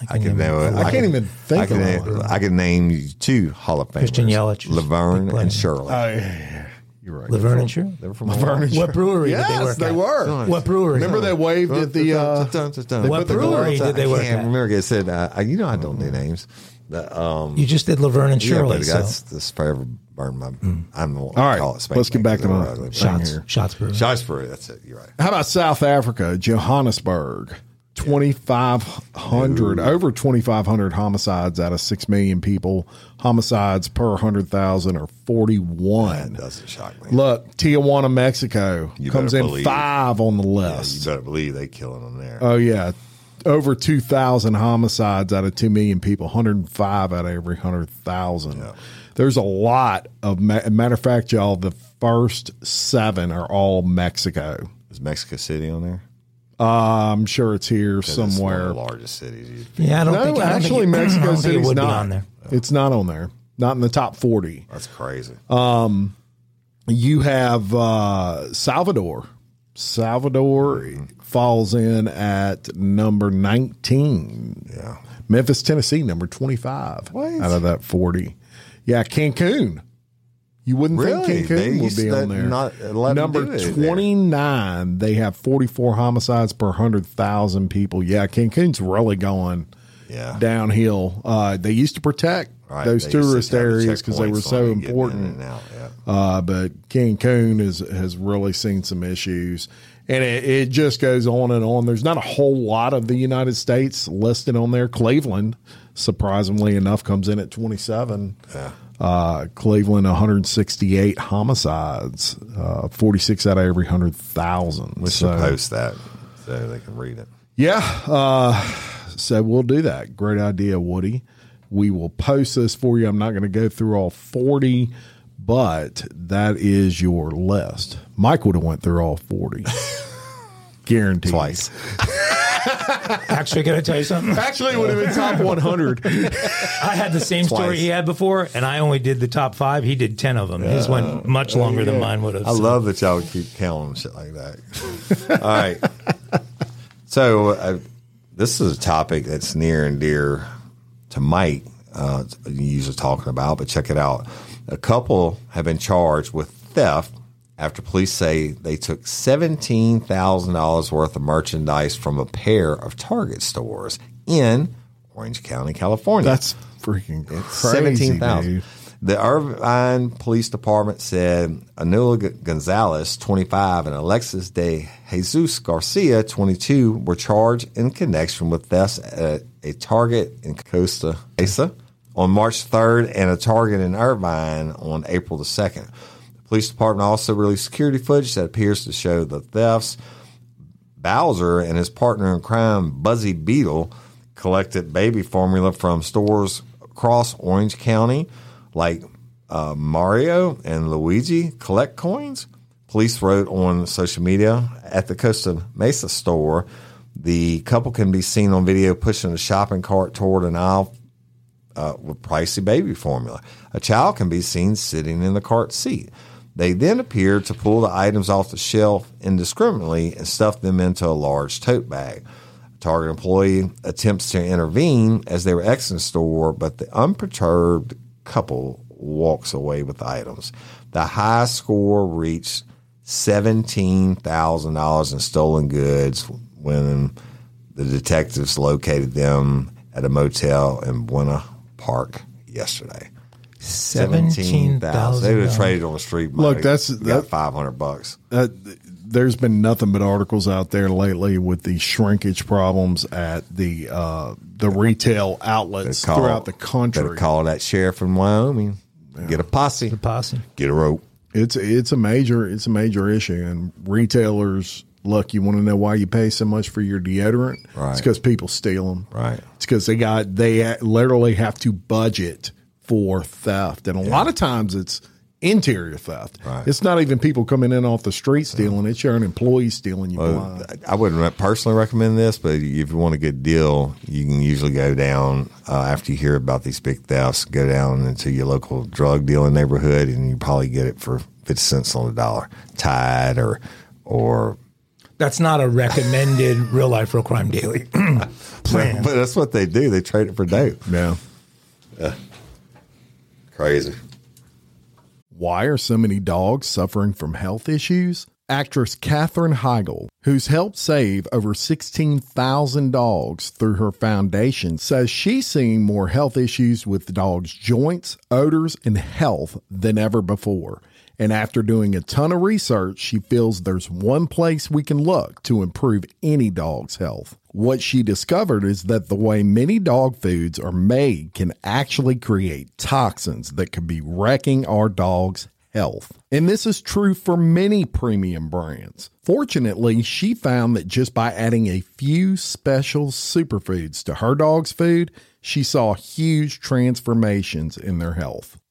I can name. it. I can't even think I can, of name, one. I can name two Hall of Famers: Christian Yelich Laverne, and Shirley. Oh, yeah, yeah, You're right. Laverne and Shirley. they were from Laverne and What brewery Yes, did they work they at? were. What brewery? Remember they waved at the. Uh, What brewery did they I can't at? remember. It said, uh, you know, I don't do names. But, um, You just did Laverne and yeah, Shirley. but so that's this forever burned my. I'm the one All right, call it let's get back to my- shots, here. Shotz brewery. Shotz Brewery. That's it. You're right. how about South Africa, Johannesburg? 2,500, over 2,500 homicides out of 6 million people. Homicides per 100,000 are 41. That doesn't shock me. Look, Tijuana, Mexico You comes in believe. five on the Yeah, list. you better believe they killing them there. Oh yeah, over two thousand homicides out of two million people. One hundred and five out of every hundred thousand. There's a lot of matter of fact, y'all. The first seven are all Mexico. Is Mexico City on there? Uh, I'm sure it's here 'Cause it's one of somewhere. the largest cities. Yeah, I don't No, think. I don't actually, think it, Mexico don't think it City's would not be on there. It's not on there. Not in the top forty. That's crazy. You have uh, Salvador. Salvador falls in at number 19. Yeah. Memphis, Tennessee, number 25 What? out of that 40. Yeah, Cancun. You wouldn't Really? think They Cancun would be on there. not number there. 29, they have 44 homicides per 100,000 people. Yeah, Cancun's really going Yeah. downhill. Uh, they used to protect Right, those they tourist areas because they were so on it, getting in important. yeah. Uh, but Cancun is, has really seen some issues. And it, it just goes on and on. There's not a whole lot of the United States listed on there. Cleveland, surprisingly enough, comes in at 27. Uh, Cleveland, 168 homicides, uh, 46 out of every 100,000. We should So- post that so they can read it. yeah. Uh, so we'll do that. Great idea, Woody. We will post this for you. I'm not going to go through all 40, but that is your list. Mike would have went through all 40. Guaranteed. Twice. Actually, can I tell you something? Actually, it would have been top 100. I had the same story he had before, and I only did the top five. He did ten of them. His went much longer than mine would have. I so- love that y'all keep counting shit like that. All right. So uh, this is a topic that's near and dear to Mike. Uh, you usually talking about, but check it out. A couple have been charged with theft after police say they took seventeen thousand dollars worth of merchandise from a pair of Target stores in Orange County, California. That's freaking crazy. Seventeen dude. thousand. The Irvine Police Department said Anula Gonzalez, 25, and Alexis de Jesus Garcia, 22, were charged in connection with thefts at a Target in Costa Mesa on March 3rd and a Target in Irvine on April the 2nd. Police department also released security footage that appears to show the thefts. Bowser and his partner in crime, Buzzy Beetle, collected baby formula from stores across Orange County, like uh, Mario and Luigi collect coins. Police wrote on social media at the Costa Mesa store. The couple can be seen on video pushing a shopping cart toward an aisle uh, with pricey baby formula. A child can be seen sitting in the cart seat. They then appear to pull the items off the shelf indiscriminately and stuff them into a large tote bag. A Target employee attempts to intervene as they were exiting the store, but the unperturbed couple walks away with the items. The high score reached $17,000 in stolen goods when the detectives located them at a motel in Buena Park yesterday. Seventeen They would thousand. have traded on the street. Look, Mike. that's- You got that- five hundred bucks. uh, there's been nothing but articles out there lately with the shrinkage problems at the uh, the retail outlets Call- throughout the Better country. call that sheriff in Wyoming. Get a posse. Posse. Get a rope. It's it's a major it's a major issue, and retailers look. You want to know why you pay so much for your deodorant? Right. It's because people steal them. Right. It's because they got they literally have to budget for theft, and a lot of times it's interior theft. Right. It's not even people coming in off the street stealing. It's your own employees stealing you blind. I wouldn't personally recommend this, but if you want a good deal, you can usually go down uh, after you hear about these big thefts. Go down into your local drug dealing neighborhood, and you probably get it for fifty cents on the dollar, Tide or or. That's not a recommended real life, real crime daily plan. But that's what they do. They trade it for dope. Yeah. Crazy. Why are so many dogs suffering from health issues? Actress Katherine Heigl, who's helped save over 16,000 dogs through her foundation, says she's seeing more health issues with dogs' joints, odors, and health than ever before. And after doing a ton of research, she feels there's one place we can look to improve any dog's health. What she discovered is that the way many dog foods are made can actually create toxins that could be wrecking our dog's health. And this is true for many premium brands. Fortunately, she found that just by adding a few special superfoods to her dog's food, she saw huge transformations in their health.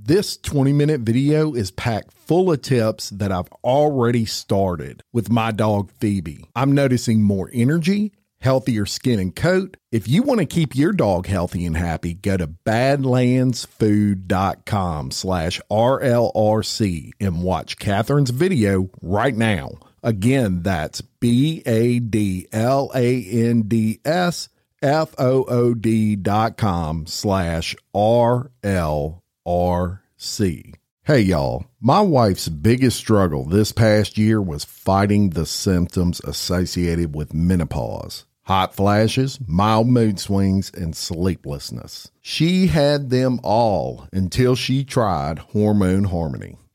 This 20 minute video is packed full of tips that I've already started with my dog Phoebe. I'm noticing more energy, healthier skin and coat. If you want to keep your dog healthy and happy, go to badlandsfood.com slash RLRC and watch Katherine's video right now. Again, that's B A D L A N D S F O O D dot com slash R L R C. Hey y'all, my wife's biggest struggle this past year was fighting the symptoms associated with menopause hot flashes, mild mood swings, and sleeplessness. She had them all until she tried Hormone Harmony.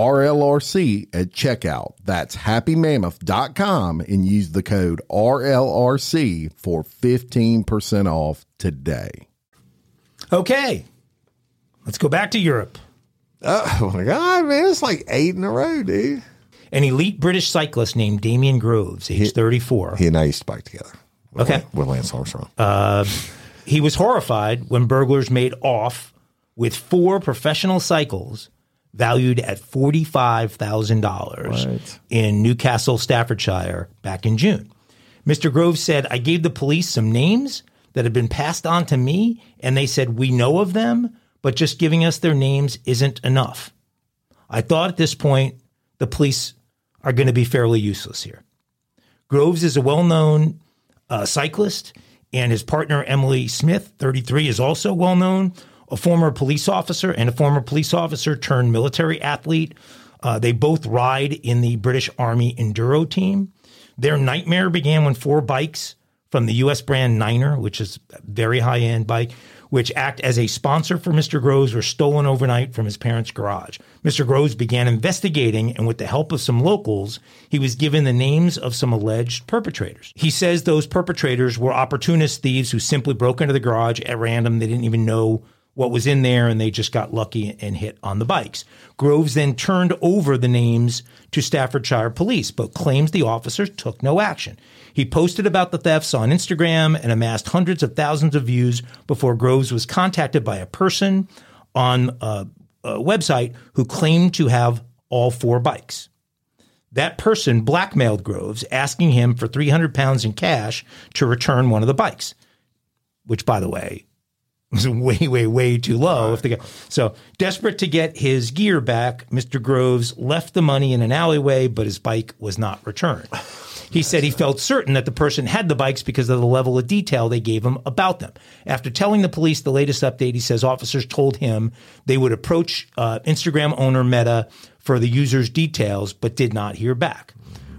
RLRC at checkout. That's happymammoth.com and use the code RLRC for 15% off today. Okay, let's go back to Europe. Oh my God, man, it's like eight in a row, dude. An elite British cyclist named Damien Groves, age He- 34. He and I used to bike together. With Okay. With Lance Armstrong. Uh, he was horrified when burglars made off with four professional cycles valued at $45,000 What? in Newcastle, Staffordshire back in June. Mr. Groves said, I gave the police some names that had been passed on to me, and they said, We know of them, but just giving us their names isn't enough. I thought at this point the police are going to be fairly useless here. Groves is a well known uh, cyclist, and his partner, Emily Smith, 33, is also well known, a former police officer and a former police officer turned military athlete. Uh, they both ride in the British Army Enduro team. Their nightmare began when four bikes from the US brand Niner, which is a very high end bike, which act as a sponsor for Mr. Groves, were stolen overnight from his parents' garage. Mr. Groves began investigating, and with the help of some locals, he was given the names of some alleged perpetrators. He says those perpetrators were opportunist thieves who simply broke into the garage at random. They didn't even know what was in there and they just got lucky and hit on the bikes. Groves then turned over the names to Staffordshire police, but claims the officers took no action. He posted about the thefts on Instagram and amassed hundreds of thousands of views before Groves was contacted by a person on a, a website who claimed to have all four bikes. That person blackmailed Groves, asking him for 300 pounds in cash to return one of the bikes, which, by the way, was way, way, way too low. If the guy, so desperate to get his gear back, Mr. Groves left the money in an alleyway, but his bike was not returned. He said he felt certain that the person had the bikes because of the level of detail they gave him about them. After telling the police the latest update, he says officers told him they would approach uh, Instagram owner Meta for the user's details, but did not hear back.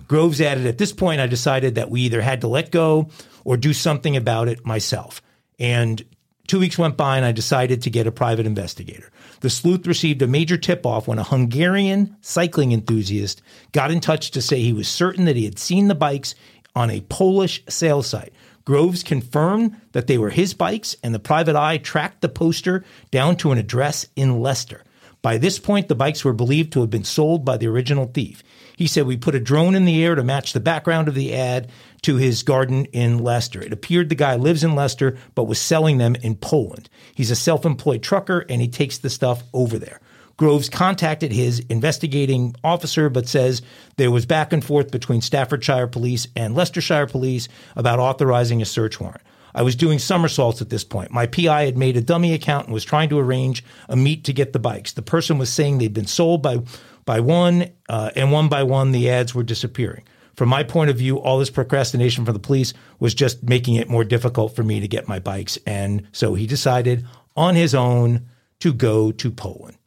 Groves added, At this point, I decided that we either had to let go or do something about it myself. And Two weeks went by and I decided to get a private investigator. The sleuth received a major tip off when a Hungarian cycling enthusiast got in touch to say he was certain that he had seen the bikes on a Polish sales site. Groves confirmed that they were his bikes, and the private eye tracked the poster down to an address in Leicester. By this point, the bikes were believed to have been sold by the original thief. He said, We put a drone in the air to match the background of the ad to his garden in Leicester. It appeared the guy lives in Leicester, but was selling them in Poland. He's a self employed trucker and he takes the stuff over there. Groves contacted his investigating officer, but says there was back and forth between Staffordshire police and Leicestershire police about authorizing a search warrant. I was doing somersaults at this point. My PI had made a dummy account and was trying to arrange a meet to get the bikes. The person was saying they'd been sold by by one, uh, and one by one, the ads were disappearing. From my point of view, all this procrastination from the police was just making it more difficult for me to get my bikes. And so he decided on his own to go to Poland.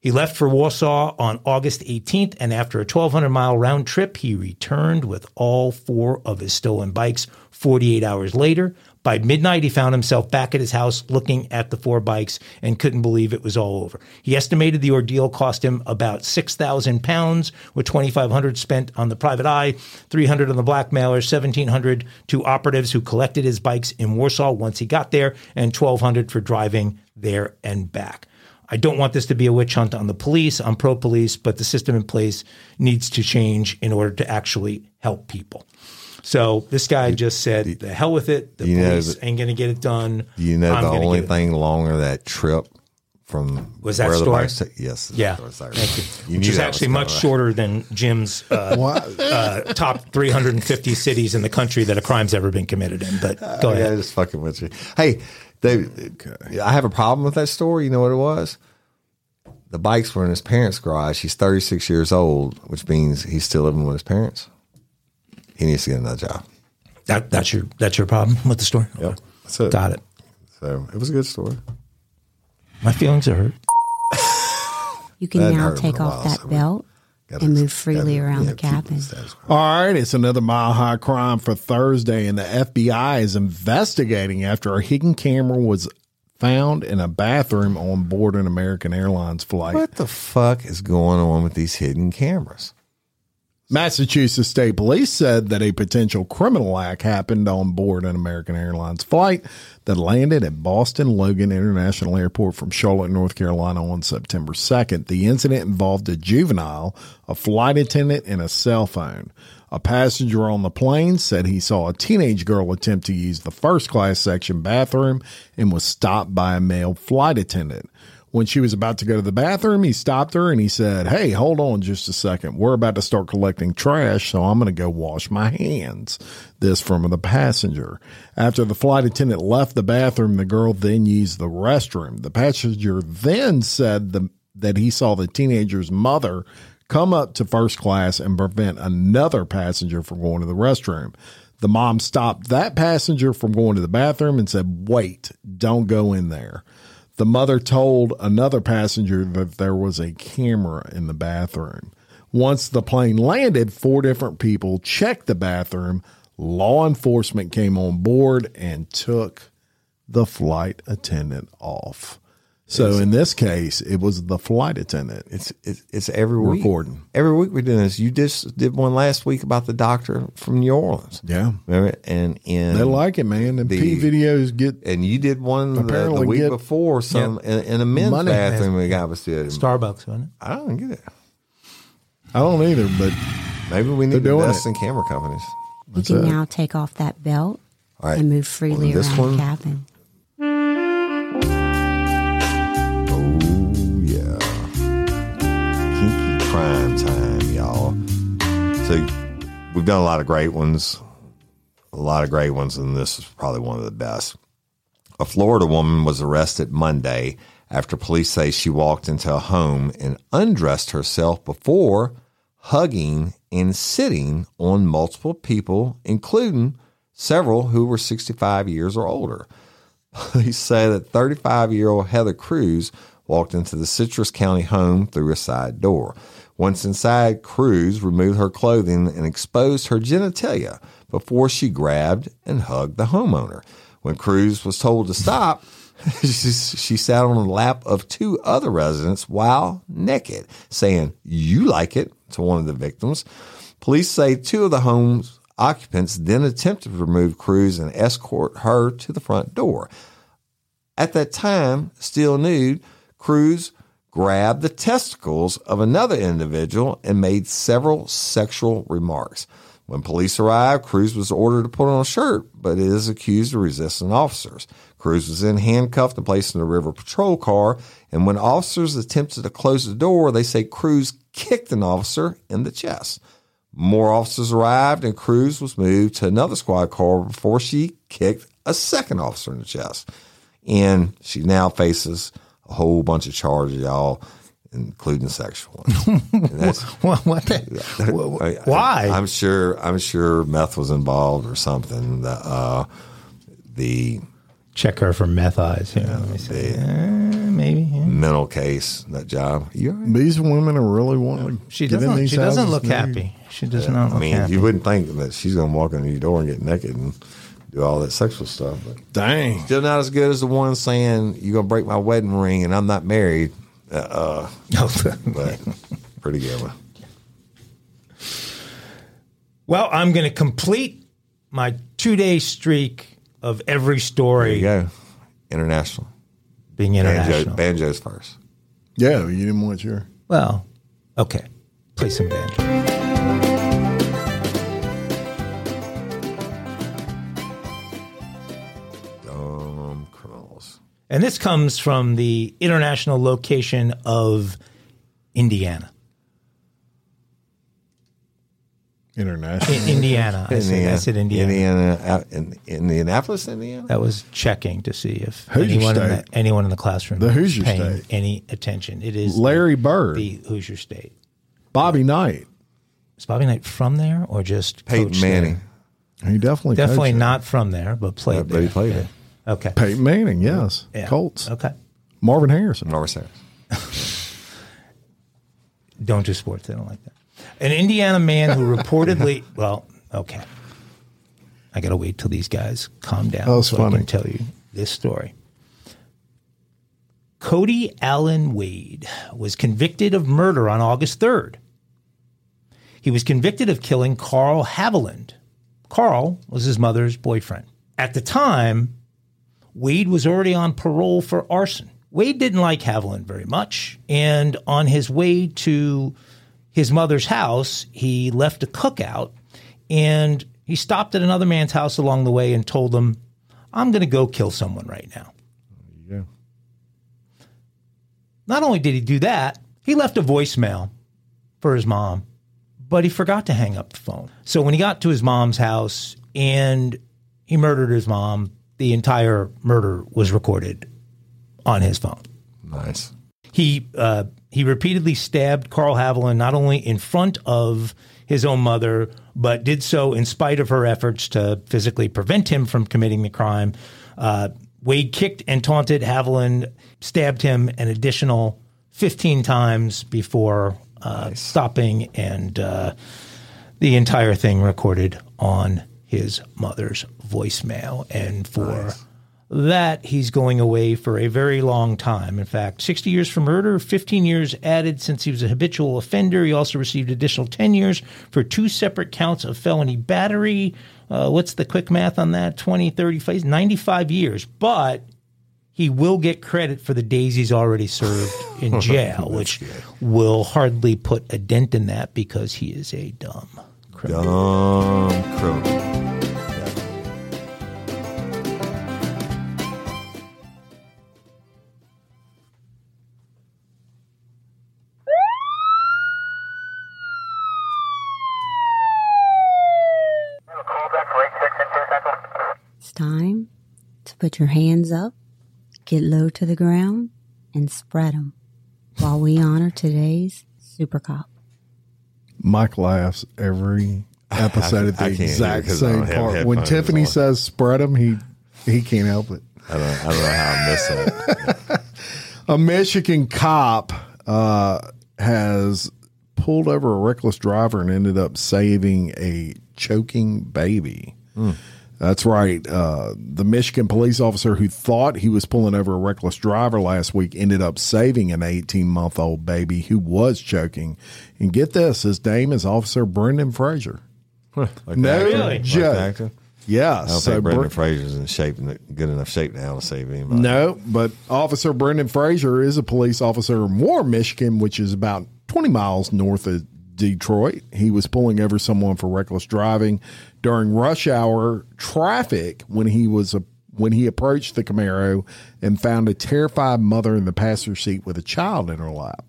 He left for Warsaw on August 18th, and after a 1,200 mile round trip, he returned with all four of his stolen bikes 48 hours later. By midnight, he found himself back at his house looking at the four bikes and couldn't believe it was all over. He estimated the ordeal cost him about 6,000 pounds, with 2,500 spent on the private eye, 300 on the blackmailer, 1,700 to operatives who collected his bikes in Warsaw once he got there, and 1,200 for driving there and back. I don't want this to be a witch hunt on the police. I'm pro police, but the system in place needs to change in order to actually help people. So this guy just said, "The hell with it. The You know police that- ain't going to get it done." You know I'm the gonna only get it thing longer that trip from Was that where the story? bikes ta- yes. Yeah, that's what I thank you. You Which knew is that actually much coming, right? shorter than Jim's uh, uh, top 350 cities in the country that a crime's ever been committed in. But go Okay, ahead. just fucking with you. Hey, David, I have a problem with that story. You know what it was? The bikes were in his parents' garage. He's 36 years old, which means he's still living with his parents. He needs to get another job. That, that's your that's your problem with the story. Yep. That's it. Got it. So it was a good story. My feelings are hurt. You can That now hurt take a off while, that so we belt Gotta- and move freely gotta, around yeah, the keep cabin. the status quo. All right, it's another mile high crime for Thursday, and the FBI is investigating after a hidden camera was found in a bathroom on board an American Airlines flight. What the fuck is going on with these hidden cameras? Massachusetts State Police said that a potential criminal act happened on board an American Airlines flight that landed at Boston Logan International Airport from Charlotte, North Carolina on September 2nd. The incident involved a juvenile, a flight attendant, and a cell phone. A passenger on the plane said he saw a teenage girl attempt to use the first class section bathroom and was stopped by a male flight attendant. When she was about to go to the bathroom, he stopped her and he said, Hey, hold on just a second. We're about to start collecting trash, so I'm going to go wash my hands. This from the passenger. After the flight attendant left the bathroom, the girl then used the restroom. The passenger then said the, that he saw the teenager's mother come up to first class and prevent another passenger from going to the restroom. The mom stopped that passenger from going to the bathroom and said, Wait, don't go in there. The mother told another passenger that there was a camera in the bathroom. Once the plane landed, four different people checked the bathroom. Law enforcement came on board and took the flight attendant off. So in this case, it was the flight attendant. It's it's, it's every week. Recording. Every week we're doing this. You just did one last week about the doctor from New Orleans. Yeah. Remember? And in They like it, man. And The- P videos get and you did one the, the week before some in, in a men's Money. bathroom. The guy was doing. Starbucks, wasn't it? I don't get it. I don't either, but Maybe we need They're to doing invest it. in camera companies. You can now take off that belt All right. and move freely On this around one? the cabin. Crime time, y'all. So we've done a lot of great ones, a lot of great ones, and this is probably one of the best. A Florida woman was arrested Monday after police say she walked into a home and undressed herself before hugging and sitting on multiple people, including several who were 65 years or older. Police say that 35 year old Heather Cruz walked into the Citrus County home through a side door. Once inside, Cruz removed her clothing and exposed her genitalia before she grabbed and hugged the homeowner. When Cruz was told to stop, she, sat on the lap of two other residents while naked, saying, You like it, to one of the victims. Police say two of the home's occupants then attempted to remove Cruz and escort her to the front door. At that time, still nude, Cruz grabbed the testicles of another individual and made several sexual remarks. When police arrived, Cruz was ordered to put on a shirt, but is accused of resisting officers. Cruz was then handcuffed and placed in a river patrol car. And when officers attempted to close the door, they say Cruz kicked an officer in the chest. More officers arrived, and Cruz was moved to another squad car before she kicked a second officer in the chest. And she now faces a whole bunch of charges, y'all, including sexual ones. And that's- What? what the- I- why? I, am sure. I'm sure meth was involved or something. The, uh, the Check her for meth eyes. Here, let me see. Uh, maybe. yeah. mental case, that job. You all right? These women are really wanting to She get doesn't. these She doesn't look now. happy. She does not I look mean, happy. you wouldn't think that she's going to walk in your door and get naked and do all that sexual stuff. But Dang. still not as good as the one saying you're going to break my wedding ring and I'm not married. Uh, uh, but pretty good one. well, I'm going to complete my two-day streak of every There story you go. International. being Banjo, international. banjos first. Yeah, you didn't want your. Well, okay. Play some banjo. And this comes from the international location of Indiana. International. In Indiana. I said, I said Indiana. Indiana, uh, in Indianapolis, Indiana. That was checking to see if Hoosier anyone in, the, anyone in the classroom The was Hoosier paying State. any attention. It is Larry Bird, the Hoosier State. Bobby Knight. Is Bobby Knight from there or just Peyton coached there? Manning. He definitely Definitely coached not from there, but played But- but he played Yeah. there. Okay. Peyton Manning, yes. Yeah. Colts. Okay. Marvin Harrison. Norris Harris. Don't do sports. I don't like that. An Indiana man who reportedly, well, okay. I got to wait till these guys calm down That was so I funny. can tell you this story. Cody Allen Wade was convicted of murder on August 3rd. He was convicted of killing Carl Haviland. Carl was his mother's boyfriend. At the time, Wade was already on parole for arson. Wade didn't like Haviland very much, and on his way to his mother's house, he left a cookout and he stopped at another man's house along the way and told them, I'm going to go kill someone right now. Yeah. Not only did he do that, he left a voicemail for his mom, but he forgot to hang up the phone. So when he got to his mom's house and he murdered his mom, the entire murder was recorded on his phone. Nice. He uh, he repeatedly stabbed Carl Haviland not only in front of his own mother, but did so in spite of her efforts to physically prevent him from committing the crime. Uh, Wade kicked and taunted Haviland, stabbed him an additional 15 times before uh, stopping, and uh, the entire thing recorded on his mother's voicemail. And for that he's going away for a very long time. In fact, 60 years for murder, 15 years added since he was a habitual offender. He also received additional 10 years for two separate counts of felony battery. Uh, what's the quick math on that? 20, 35, 95 years. But he will get credit for the days he's already served in jail, which will hardly put a dent in that because he is a dumb criminal. Dumb criminal. Time to put your hands up, get low to the ground, and spread them while we honor today's Super Cop. Mike laughs every episode at the I can't hear exact 'cause I same part. When Tiffany on. says spread them, he he can't help it. I don't, I don't know how I missed that. A Michigan cop uh, has pulled over a reckless driver and ended up saving a choking baby. That's right. Uh, the Michigan police officer who thought he was pulling over a reckless driver last week ended up saving an 18 month old baby who was choking. And get this, his name is Officer Brendan Fraser. Like No the? Really? Joke. the actor? Yes. I don't think Brendan Fraser's in shape, good enough shape now to save anybody. No, but Officer Brendan Fraser is a police officer in War, Michigan, which is about 20 miles north of Detroit. He was pulling over someone for reckless driving during rush hour traffic when he was a when he approached the Camaro and found a terrified mother in the passenger seat with a child in her lap.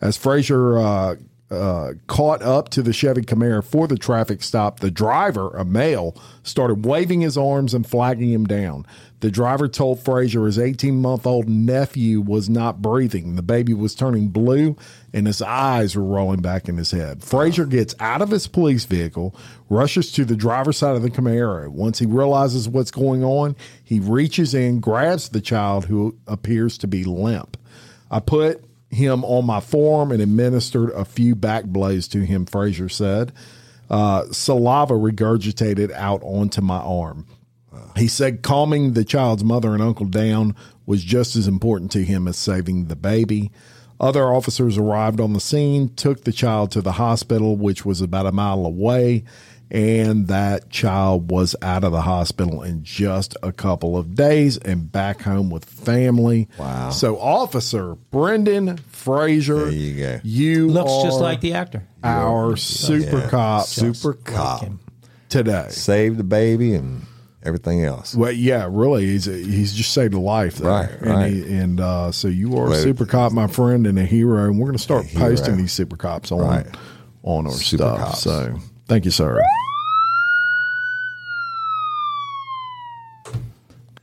As Fraser uh, uh, caught up to the Chevy Camaro for the traffic stop, the driver, a male, started waving his arms and flagging him down. The driver told Fraser his 18 month old nephew was not breathing. The baby was turning blue and his eyes were rolling back in his head. Fraser gets out of his police vehicle, rushes to the driver's side of the Camaro. Once he realizes what's going on, he reaches in, grabs the child who appears to be limp. I put him on my forearm and administered a few back blows to him, Fraser said. Uh, saliva regurgitated out onto my arm. He said calming the child's mother and uncle down was just as important to him as saving the baby. Other officers arrived on the scene, took the child to the hospital, which was about a mile away, and that child was out of the hospital in just a couple of days and back home with family. Wow. So, Officer Brendan Fraser, There you go. you Looks just like the actor. our super Yeah. cop Super cop. him. today. Saved the baby and everything else. Well, yeah, really, he's he's just saved a life, there. Right, and right. He, and uh, so you are a super cop, my friend, and a hero. And we're going to start posting these super cops on Right. on our Super stuff. cops. So thank you, sir.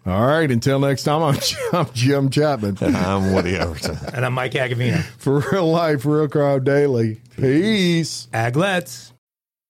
All right, until next time, I'm, I'm Jim Chapman I'm Woody Overton. And I'm Mike Agovino. for Real Life, Real Crime Daily. Peace. Aglets.